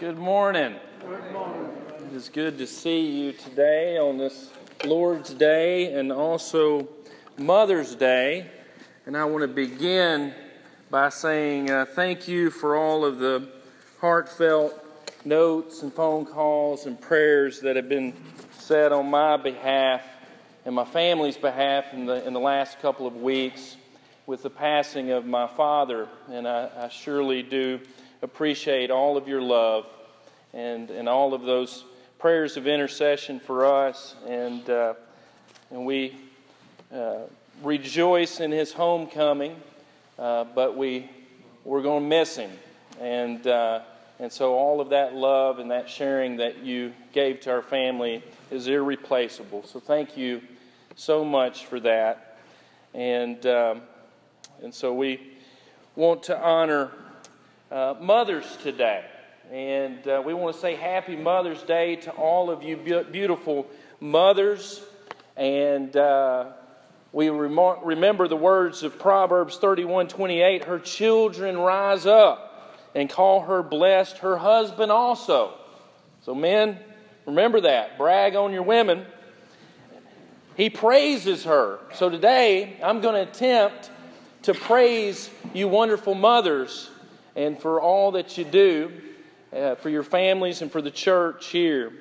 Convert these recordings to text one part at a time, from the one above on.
Good morning. Good morning. It is good to see you today on this Lord's Day and also Mother's Day. And I want to begin by saying uh, thank you for all of the heartfelt notes and phone calls and prayers that have been said on my behalf and my family's behalf in the, in the last couple of weeks with the passing of my father. And I, I surely do appreciate all of your love and, and all of those prayers of intercession for us. And, uh, and we uh, rejoice in his homecoming, uh, but we, we're going to miss him. And, uh, and so all of that love and that sharing that you gave to our family is irreplaceable. So thank you so much for that. And, um, and so we want to honor uh, mothers today. And uh, we want to say Happy Mother's Day to all of you be- beautiful mothers. And uh, we rem- remember the words of Proverbs 31 28 Her children rise up and call her blessed, her husband also. So, men, remember that. Brag on your women. He praises her. So, today I'm going to attempt to praise you, wonderful mothers, and for all that you do uh, for your families and for the church here.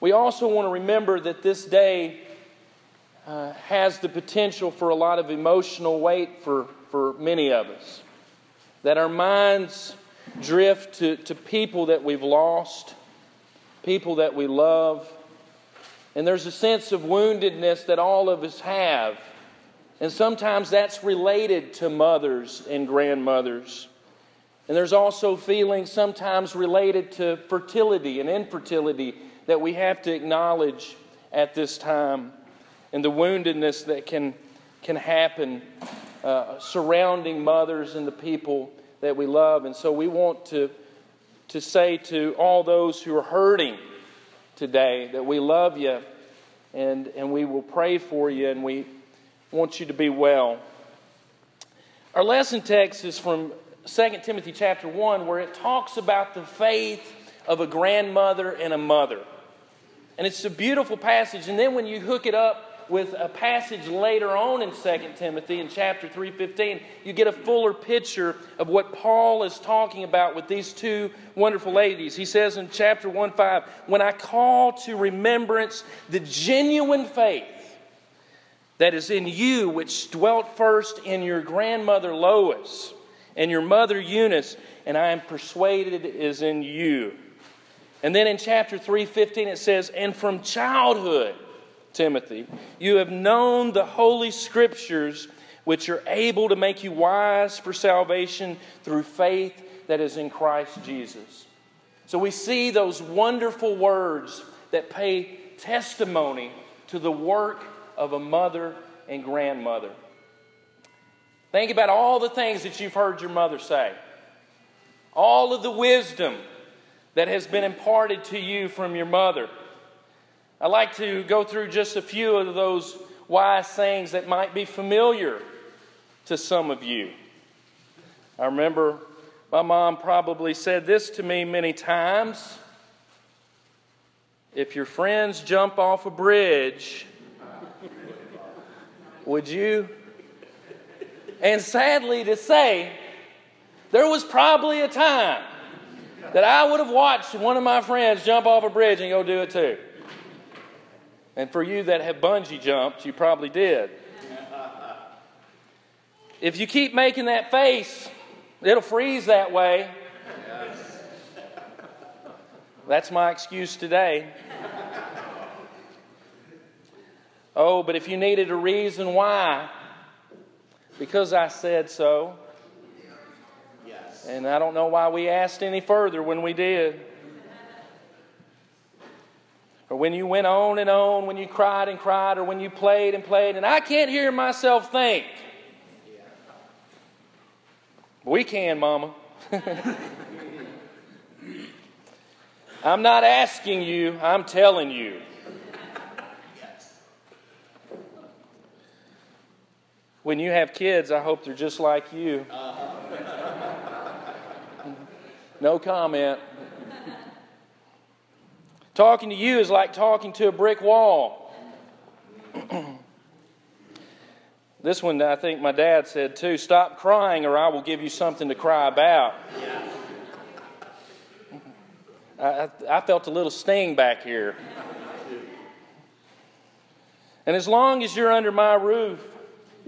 We also want to remember that this day uh, has the potential for a lot of emotional weight for, for many of us. That our minds drift to, to people that we've lost, people that we love. And there's a sense of woundedness that all of us have. And sometimes that's related to mothers and grandmothers. And there's also feelings sometimes related to fertility and infertility that we have to acknowledge at this time, and the woundedness that can, can happen uh, surrounding mothers and the people that we love. And so we want to, to say to all those who are hurting today that we love you and, and we will pray for you and we want you to be well. Our lesson text is from 2 Timothy chapter 1 where it talks about the faith of a grandmother and a mother. And it's a beautiful passage. And then when you hook it up with a passage later on in 2 Timothy in chapter 3:15, you get a fuller picture of what Paul is talking about with these two wonderful ladies. He says in chapter 1:5, "When I call to remembrance the genuine faith that is in you which dwelt first in your grandmother Lois, and your mother Eunice, and I am persuaded is in you. And then in chapter 3:15 it says, "And from childhood, Timothy, you have known the holy scriptures which are able to make you wise for salvation through faith that is in Christ Jesus." So we see those wonderful words that pay testimony to the work of a mother and grandmother. Think about all the things that you've heard your mother say, all of the wisdom that has been imparted to you from your mother. I'd like to go through just a few of those wise sayings that might be familiar to some of you. I remember my mom probably said this to me many times If your friends jump off a bridge, would you and sadly to say, there was probably a time that I would have watched one of my friends jump off a bridge and go do it too. And for you that have bungee jumped, you probably did. If you keep making that face, it'll freeze that way. That's my excuse today. Oh, but if you needed a reason why, because I said so. Yes. And I don't know why we asked any further when we did. Or when you went on and on, when you cried and cried, or when you played and played, and I can't hear myself think. We can, Mama. I'm not asking you, I'm telling you. When you have kids, I hope they're just like you. Uh-huh. No comment. Talking to you is like talking to a brick wall. this one, I think my dad said too stop crying or I will give you something to cry about. I, I felt a little sting back here. And as long as you're under my roof,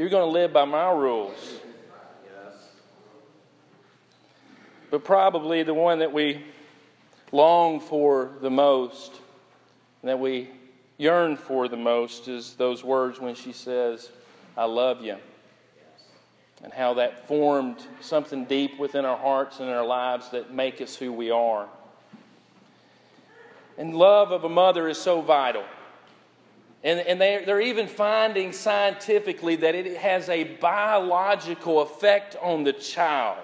you're going to live by my rules. But probably the one that we long for the most, that we yearn for the most, is those words when she says, I love you. And how that formed something deep within our hearts and our lives that make us who we are. And love of a mother is so vital. And, and they're, they're even finding scientifically that it has a biological effect on the child.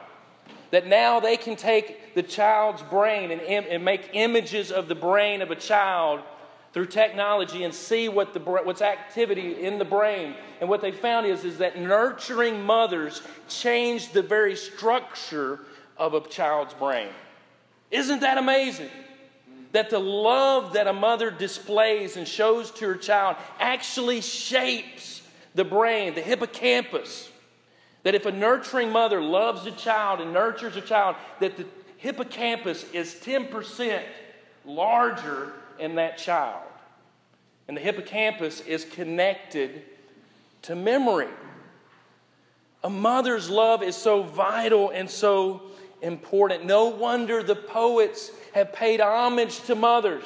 That now they can take the child's brain and, and make images of the brain of a child through technology and see what the, what's activity in the brain. And what they found is, is that nurturing mothers change the very structure of a child's brain. Isn't that amazing? That the love that a mother displays and shows to her child actually shapes the brain, the hippocampus. That if a nurturing mother loves a child and nurtures a child, that the hippocampus is 10% larger in that child. And the hippocampus is connected to memory. A mother's love is so vital and so important. No wonder the poets have paid homage to mothers.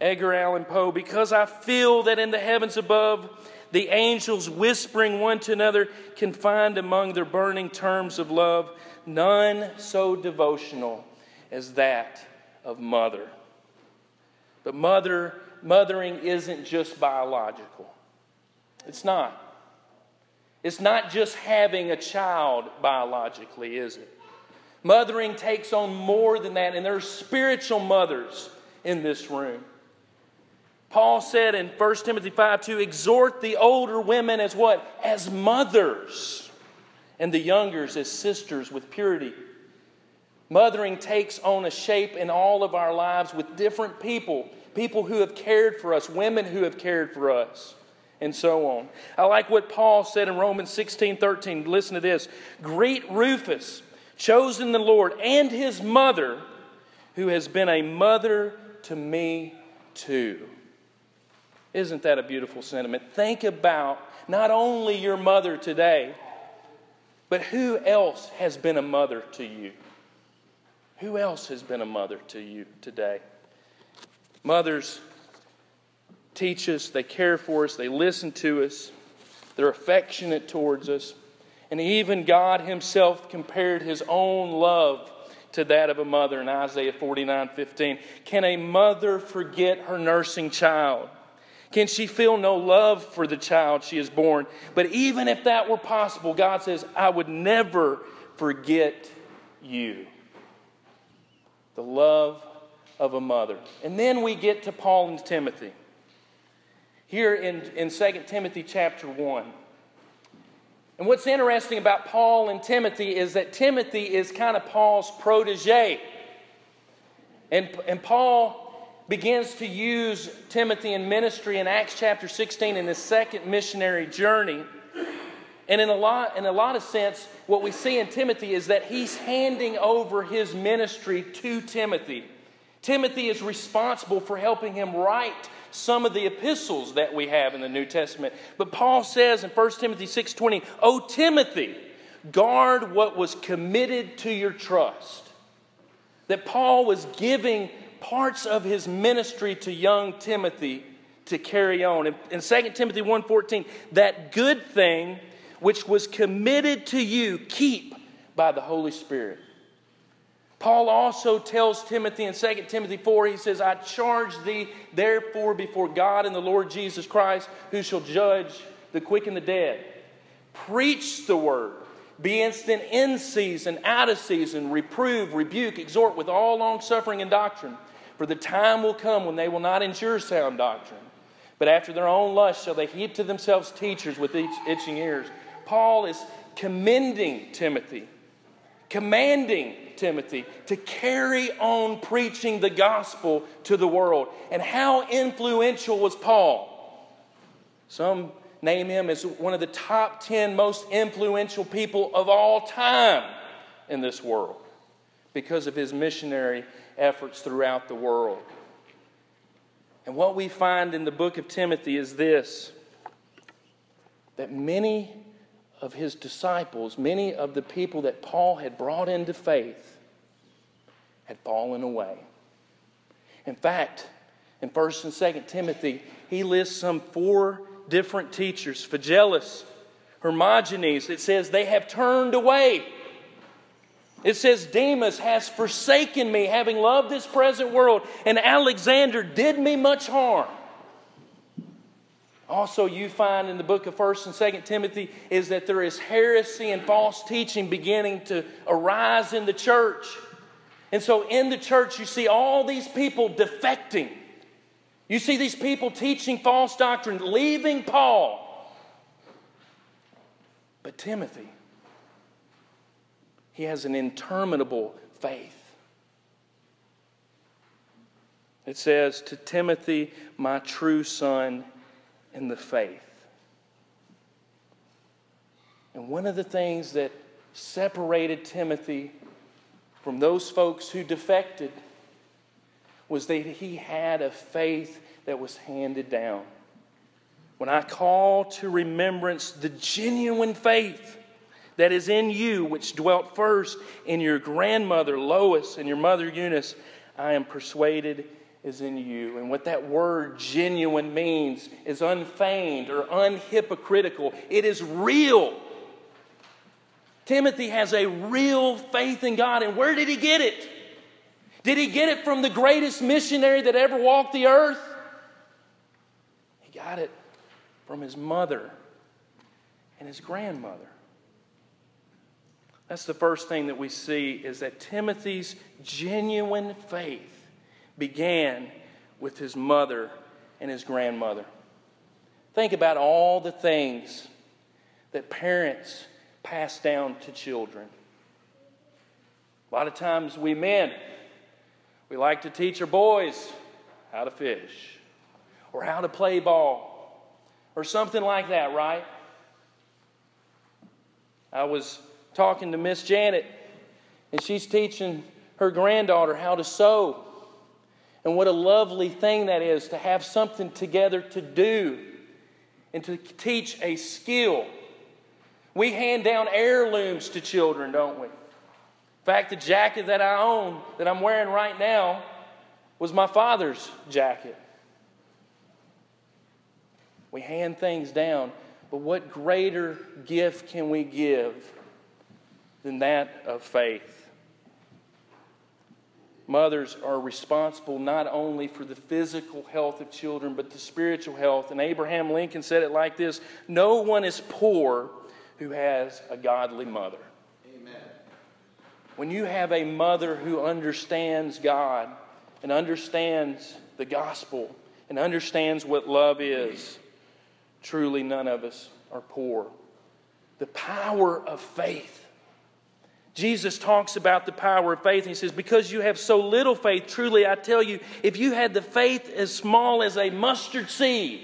Edgar Allan Poe, because I feel that in the heavens above, the angels whispering one to another can find among their burning terms of love none so devotional as that of mother. But mother, mothering isn't just biological. It's not. It's not just having a child biologically, is it? Mothering takes on more than that, and there are spiritual mothers in this room. Paul said in 1 Timothy 5 to exhort the older women as what? As mothers, and the youngers as sisters with purity. Mothering takes on a shape in all of our lives with different people people who have cared for us, women who have cared for us, and so on. I like what Paul said in Romans 16 13. Listen to this Greet Rufus chosen the Lord and his mother, who has been a mother to me too. Isn't that a beautiful sentiment? Think about not only your mother today, but who else has been a mother to you? Who else has been a mother to you today? Mothers teach us, they care for us, they listen to us, they're affectionate towards us. And even God Himself compared His own love to that of a mother in Isaiah 49 15. Can a mother forget her nursing child? Can she feel no love for the child she has born? But even if that were possible, God says, I would never forget you. The love of a mother. And then we get to Paul and Timothy. Here in, in 2 Timothy chapter 1. And what's interesting about Paul and Timothy is that Timothy is kind of Paul's protege. And, and Paul begins to use Timothy in ministry in Acts chapter 16 in his second missionary journey. And in a lot, in a lot of sense, what we see in Timothy is that he's handing over his ministry to Timothy. Timothy is responsible for helping him write some of the epistles that we have in the New Testament. But Paul says in 1 Timothy 6:20, "O Timothy, guard what was committed to your trust." That Paul was giving parts of his ministry to young Timothy to carry on. In, in 2 Timothy 1:14, that good thing which was committed to you, keep by the Holy Spirit. Paul also tells Timothy in 2 Timothy 4, he says, I charge thee therefore before God and the Lord Jesus Christ, who shall judge the quick and the dead. Preach the word. Be instant in season, out of season, reprove, rebuke, exhort with all long suffering and doctrine. For the time will come when they will not endure sound doctrine, but after their own lust shall they heap to themselves teachers with itching ears. Paul is commending Timothy commanding Timothy to carry on preaching the gospel to the world. And how influential was Paul? Some name him as one of the top 10 most influential people of all time in this world because of his missionary efforts throughout the world. And what we find in the book of Timothy is this that many of his disciples, many of the people that Paul had brought into faith, had fallen away. In fact, in 1st and 2nd Timothy, he lists some four different teachers Phygellus, Hermogenes. It says they have turned away. It says, Demas has forsaken me, having loved this present world, and Alexander did me much harm. Also, you find in the book of 1st and 2nd Timothy is that there is heresy and false teaching beginning to arise in the church. And so, in the church, you see all these people defecting. You see these people teaching false doctrine, leaving Paul. But Timothy, he has an interminable faith. It says, To Timothy, my true son in the faith. And one of the things that separated Timothy from those folks who defected was that he had a faith that was handed down. When I call to remembrance the genuine faith that is in you, which dwelt first in your grandmother Lois and your mother Eunice, I am persuaded is in you. And what that word genuine means is unfeigned or unhypocritical, it is real. Timothy has a real faith in God. And where did he get it? Did he get it from the greatest missionary that ever walked the earth? He got it from his mother and his grandmother. That's the first thing that we see is that Timothy's genuine faith began with his mother and his grandmother. Think about all the things that parents pass down to children. A lot of times we men, we like to teach our boys how to fish or how to play ball or something like that, right? I was talking to Miss Janet, and she's teaching her granddaughter how to sew. And what a lovely thing that is to have something together to do and to teach a skill. We hand down heirlooms to children, don't we? In fact, the jacket that I own, that I'm wearing right now, was my father's jacket. We hand things down, but what greater gift can we give than that of faith? Mothers are responsible not only for the physical health of children, but the spiritual health. And Abraham Lincoln said it like this No one is poor who has a godly mother. Amen. When you have a mother who understands God and understands the gospel and understands what love is, truly none of us are poor. The power of faith. Jesus talks about the power of faith, he says, Because you have so little faith, truly I tell you, if you had the faith as small as a mustard seed,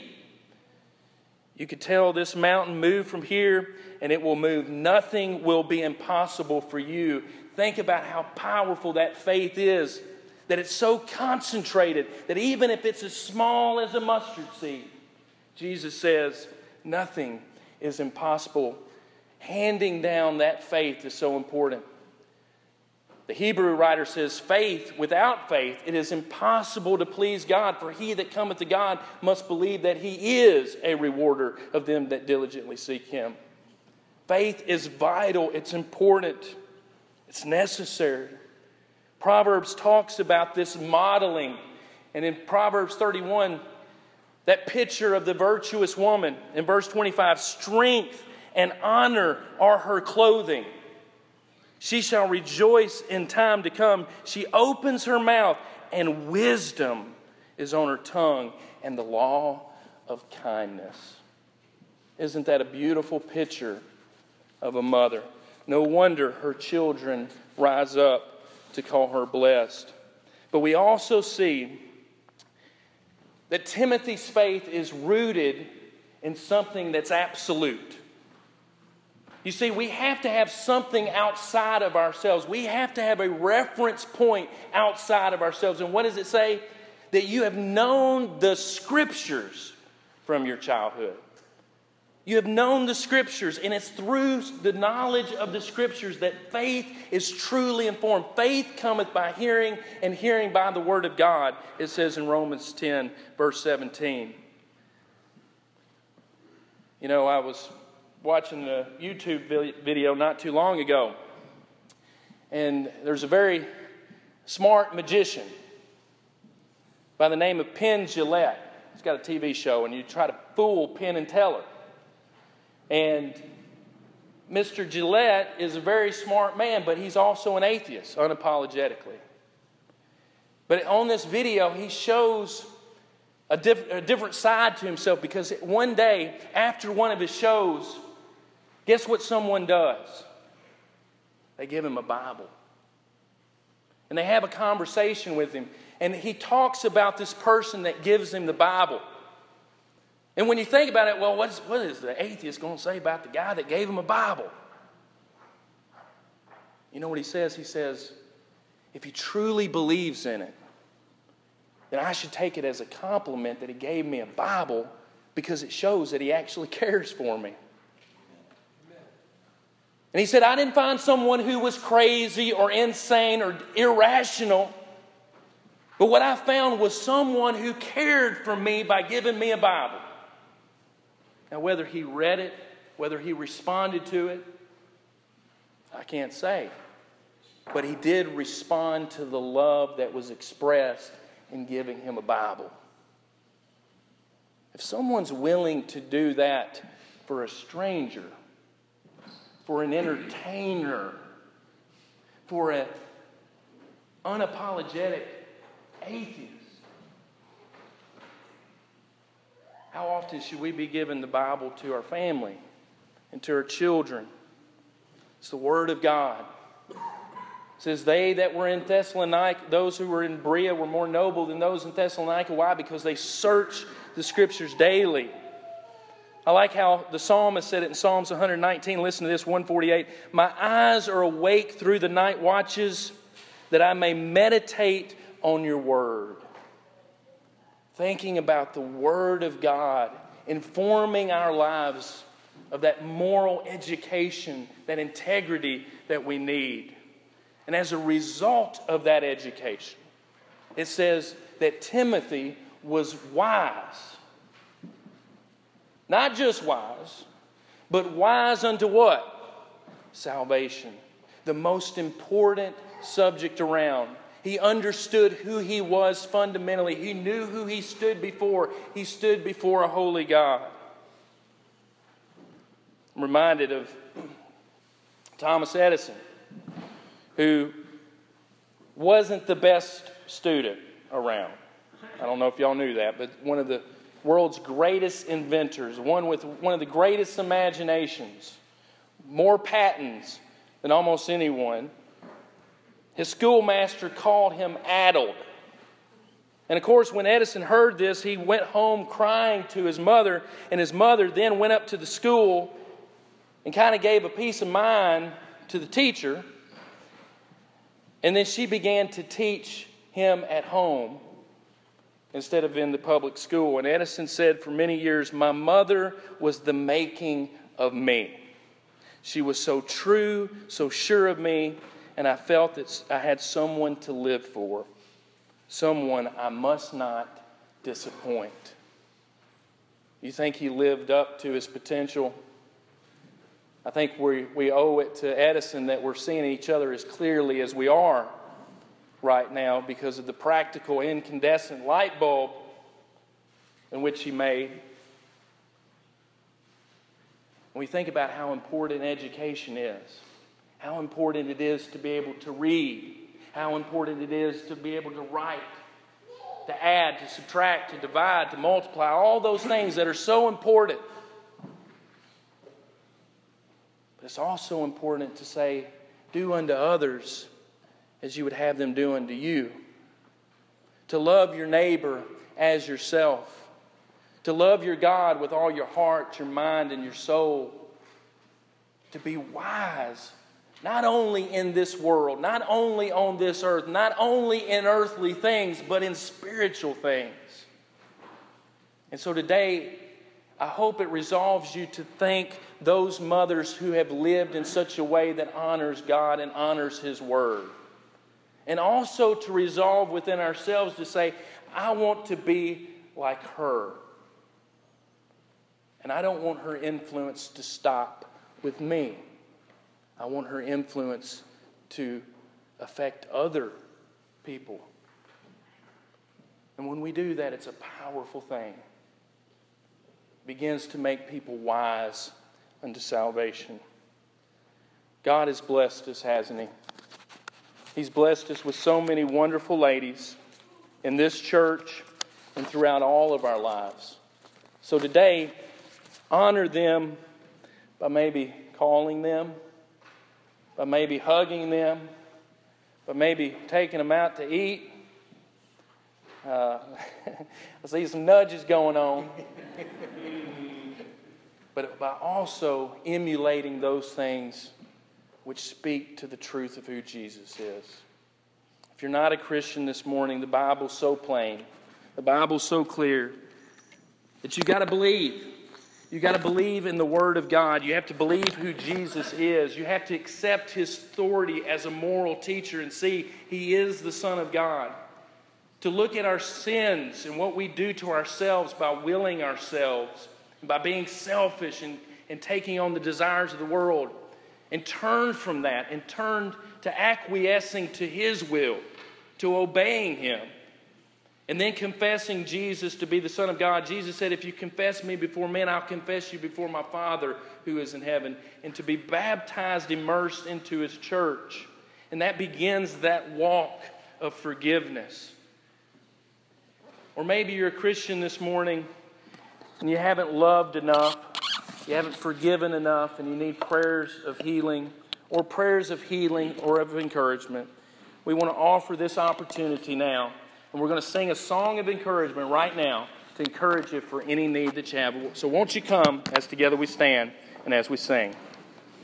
you could tell this mountain, move from here, and it will move. Nothing will be impossible for you. Think about how powerful that faith is, that it's so concentrated that even if it's as small as a mustard seed, Jesus says, nothing is impossible. Handing down that faith is so important. The Hebrew writer says, faith, without faith, it is impossible to please God, for he that cometh to God must believe that he is a rewarder of them that diligently seek him. Faith is vital, it's important, it's necessary. Proverbs talks about this modeling, and in Proverbs 31, that picture of the virtuous woman in verse 25 strength and honor are her clothing. She shall rejoice in time to come. She opens her mouth, and wisdom is on her tongue, and the law of kindness. Isn't that a beautiful picture of a mother? No wonder her children rise up to call her blessed. But we also see that Timothy's faith is rooted in something that's absolute. You see, we have to have something outside of ourselves. We have to have a reference point outside of ourselves. And what does it say? That you have known the scriptures from your childhood. You have known the scriptures, and it's through the knowledge of the scriptures that faith is truly informed. Faith cometh by hearing, and hearing by the word of God, it says in Romans 10, verse 17. You know, I was watching a YouTube video not too long ago, and there's a very smart magician by the name of Penn Jillette. He's got a TV show, and you try to fool Penn and Teller. And Mr. Jillette is a very smart man, but he's also an atheist, unapologetically. But on this video, he shows a, diff- a, different side to himself because one day, after one of his shows, guess what someone does? They give him a Bible. And they have a conversation with him. And he talks about this person that gives him the Bible. And when you think about it, well, what's, what is the atheist going to say about the guy that gave him a Bible? You know what he says? He says, if he truly believes in it, then I should take it as a compliment that he gave me a Bible because it shows that he actually cares for me. And he said, I didn't find someone who was crazy or insane or irrational. But what I found was someone who cared for me by giving me a Bible. Now, whether he read it, whether he responded to it, I can't say. But he did respond to the love that was expressed in giving him a Bible. If someone's willing to do that for a stranger, for an entertainer, for an unapologetic atheist, How often should we be giving the Bible to our family and to our children? It's the Word of God. It says, They that were in Thessalonica, those who were in Berea, were more noble than those in Thessalonica. Why? Because they search the Scriptures daily. I like how the psalmist said it in Psalms 119. Listen to this 148. My eyes are awake through the night watches that I may meditate on your word thinking about the Word of God, informing our lives of that moral education, that integrity that we need. And as a result of that education, it says that Timothy was wise. Not just wise, but wise unto what? Salvation. The most important subject around. He understood who he was fundamentally. He knew who he stood before. He stood before a holy God. I'm reminded of Thomas Edison, who wasn't the best student around. I don't know if y'all knew that, but one of the world's greatest inventors, one with one of the greatest imaginations, more patents than almost anyone. His schoolmaster called him addled. And of course, when Edison heard this, he went home crying to his mother, and his mother then went up to the school and kind of gave a piece of mind to the teacher. And then she began to teach him at home instead of in the public school. And Edison said for many years, My mother was the making of me. She was so true, so sure of me, and I felt that I had someone to live for, someone I must not disappoint. You think he lived up to his potential? I think we, we owe it to Edison that we're seeing each other as clearly as we are right now because of the practical incandescent light bulb in which he made. When we think about how important education is, how important it is to be able to read, how important it is to be able to write, to add, to subtract, to divide, to multiply, all those things that are so important. But it's also important to say, do unto others as you would have them do unto you. To love your neighbor as yourself. To love your God with all your heart, your mind, and your soul. To be wise, not only in this world, not only on this earth, not only in earthly things, but in spiritual things. And so today, I hope it resolves you to thank those mothers who have lived in such a way that honors God and honors His Word. And also to resolve within ourselves to say, I want to be like her. And I don't want her influence to stop with me. I want her influence to affect other people. And when we do that, it's a powerful thing begins to make people wise unto salvation. God has blessed us, hasn't He? He's blessed us with so many wonderful ladies in this church and throughout all of our lives. So today, honor them by maybe calling them, by maybe hugging them, by maybe taking them out to eat. Uh, I see some nudges going on but by also emulating those things which speak to the truth of who Jesus is. If you're not a Christian this morning, the Bible's so plain, the Bible's so clear that you've got to believe. You've got to believe in the Word of God. You have to believe who Jesus is. You have to accept His authority as a moral teacher and see He is the Son of God. To look at our sins and what we do to ourselves by willing ourselves by being selfish and, and taking on the desires of the world, and turned from that and turned to acquiescing to His will, to obeying Him. And then confessing Jesus to be the Son of God. Jesus said, If you confess me before men, I'll confess you before my Father who is in heaven. And to be baptized, immersed into His church. And that begins that walk of forgiveness. Or maybe you're a Christian this morning and you haven't loved enough, you haven't forgiven enough, and you need prayers of healing or prayers of healing or of encouragement, we want to offer this opportunity now. And we're going to sing a song of encouragement right now to encourage you for any need that you have. So, won't you come as together we stand and as we sing?